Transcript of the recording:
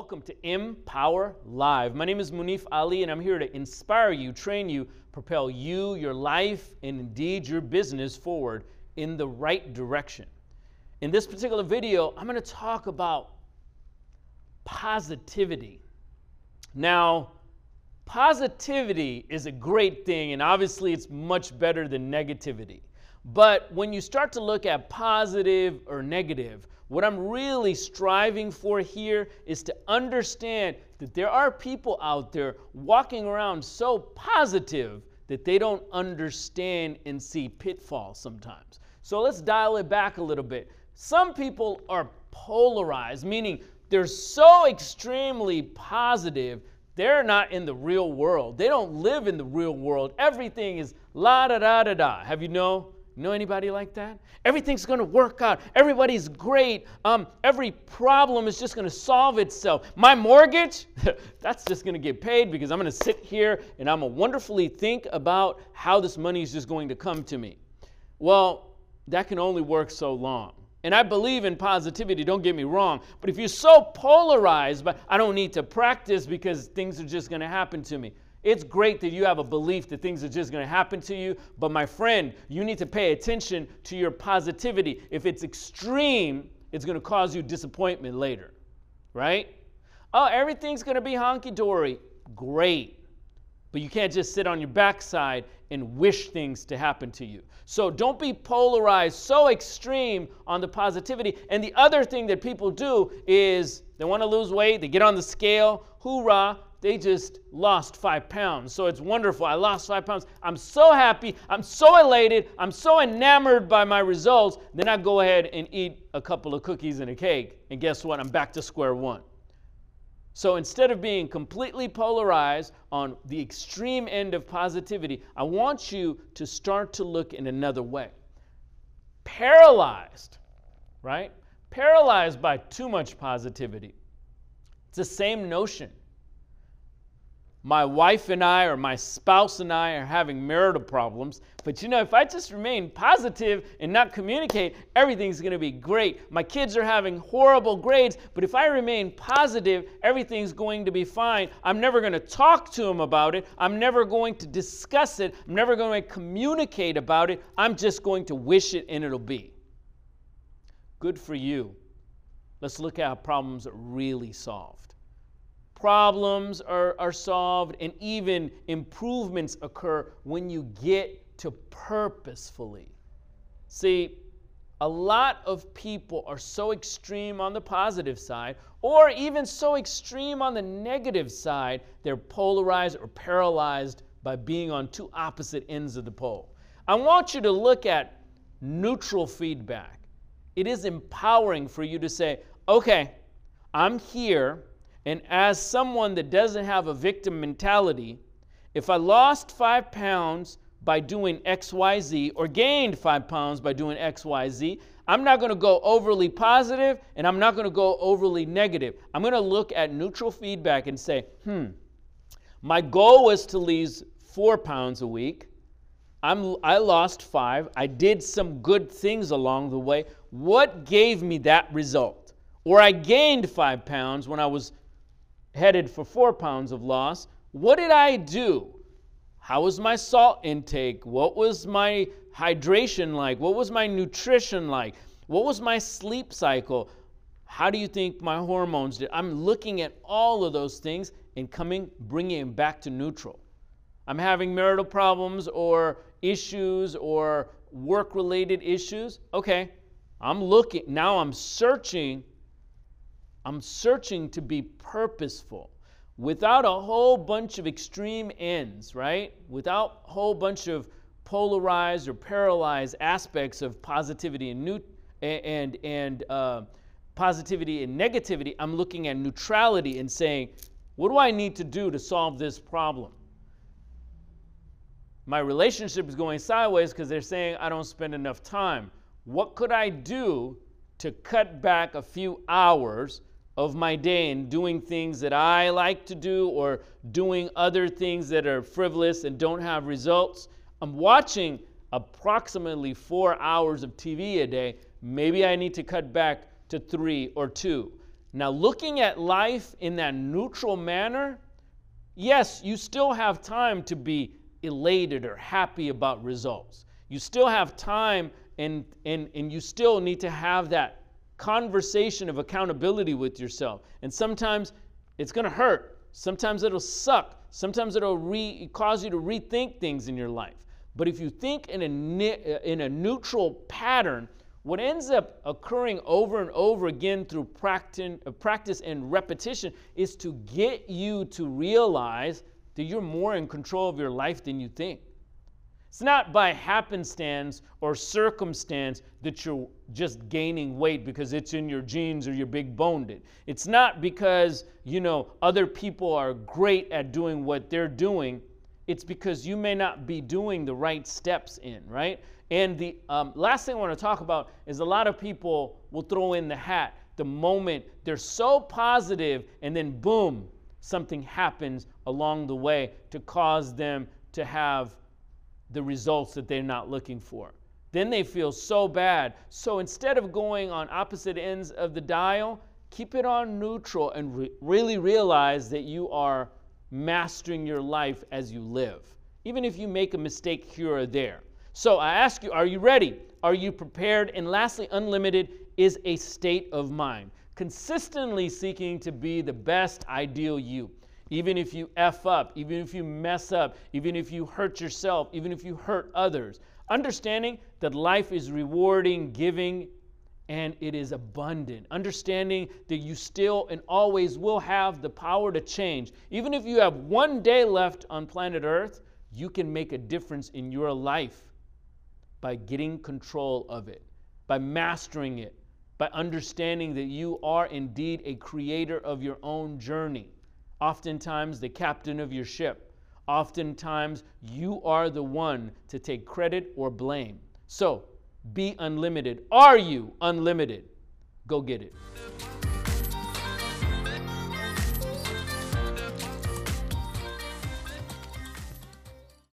Welcome to MPowerLive. My name is Munif Ali, and I'm here to inspire you, train you, propel you, your life, and indeed your business forward in the right direction. In this particular video, I'm going to talk about positivity. Now, positivity is a great thing, and obviously, it's much better than negativity. But when you start to look at positive or negative, what I'm really striving for here is to understand that there are people out there walking around so positive that they don't understand and see pitfalls sometimes. So let's dial it back a little bit. Some people are polarized, meaning they're so extremely positive, they're not in the real world. They don't live in the real world. Everything is la da da da da. Have you know? Know anybody like that? Everything's going to work out. Everybody's great. Um, every problem is just going to solve itself. My mortgage, that's just going to get paid because I'm going to sit here and I'm going to wonderfully think about how this money is just going to come to me. Well, that can only work so long. And I believe in positivity, don't get me wrong. But if you're so polarized, but I don't need to practice because things are just going to happen to me. It's great that you have a belief that things are just going to happen to you, but my friend, you need to pay attention to your positivity. If it's extreme, it's going to cause you disappointment later, right? Oh, everything's going to be honky dory. Great. But you can't just sit on your backside and wish things to happen to you. So don't be polarized so extreme on the positivity. And the other thing that people do is they want to lose weight, they get on the scale, hoorah, they just lost five pounds. So it's wonderful. I lost five pounds. I'm so happy. I'm so elated. I'm so enamored by my results. Then I go ahead and eat a couple of cookies and a cake. And guess what? I'm back to square one. So instead of being completely polarized on the extreme end of positivity, I want you to start to look in another way. Paralyzed, right? Paralyzed by too much positivity. It's the same notion my wife and I or my spouse and I are having marital problems. But you know, if I just remain positive and not communicate, everything's going to be great. My kids are having horrible grades, but if I remain positive, everything's going to be fine. I'm never going to talk to them about it. I'm never going to discuss it. I'm never going to communicate about it. I'm just going to wish it and it'll be. Good for you. Let's look at how problems are really solved problems are, are solved, and even improvements occur when you get to purposefully. See, a lot of people are so extreme on the positive side, or even so extreme on the negative side, they're polarized or paralyzed by being on two opposite ends of the pole. I want you to look at neutral feedback. It is empowering for you to say, okay, I'm here and as someone that doesn't have a victim mentality, if I lost five pounds by doing XYZ or gained five pounds by doing XYZ, I'm not going to go overly positive and I'm not going to go overly negative. I'm going to look at neutral feedback and say, hmm, my goal was to lose four pounds a week. I'm, I lost five. I did some good things along the way. What gave me that result? Or I gained five pounds when I was headed for four pounds of loss. What did I do? How was my salt intake? What was my hydration like? What was my nutrition like? What was my sleep cycle? How do you think my hormones did? I'm looking at all of those things and coming, bringing it back to neutral. I'm having marital problems or issues or work related issues. Okay, I'm looking, now I'm searching I'm searching to be purposeful without a whole bunch of extreme ends, right? Without a whole bunch of polarized or paralyzed aspects of positivity and new, and and uh, positivity and negativity. I'm looking at neutrality and saying, what do I need to do to solve this problem? My relationship is going sideways because they're saying I don't spend enough time. What could I do to cut back a few hours of my day and doing things that I like to do or doing other things that are frivolous and don't have results. I'm watching approximately four hours of TV a day. Maybe I need to cut back to three or two. Now, looking at life in that neutral manner, yes, you still have time to be elated or happy about results. You still have time and, and, and you still need to have that conversation of accountability with yourself. And sometimes it's going to hurt. Sometimes it'll suck. Sometimes it'll re- cause you to rethink things in your life. But if you think in a, in a neutral pattern, what ends up occurring over and over again through uh, practice and repetition is to get you to realize that you're more in control of your life than you think. It's not by happenstance or circumstance that you're just gaining weight because it's in your genes or you're big boned. It's not because, you know, other people are great at doing what they're doing. It's because you may not be doing the right steps in, right? And the um, last thing I want to talk about is a lot of people will throw in the hat the moment they're so positive and then boom, something happens along the way to cause them to have the results that they're not looking for. Then they feel so bad. So instead of going on opposite ends of the dial, keep it on neutral and re- really realize that you are mastering your life as you live, even if you make a mistake here or there. So I ask you, are you ready? Are you prepared? And lastly, unlimited is a state of mind, consistently seeking to be the best ideal you even if you F up, even if you mess up, even if you hurt yourself, even if you hurt others. Understanding that life is rewarding, giving, and it is abundant. Understanding that you still and always will have the power to change. Even if you have one day left on planet Earth, you can make a difference in your life by getting control of it, by mastering it, by understanding that you are indeed a creator of your own journey oftentimes the captain of your ship. Oftentimes, you are the one to take credit or blame. So, be unlimited. Are you unlimited? Go get it.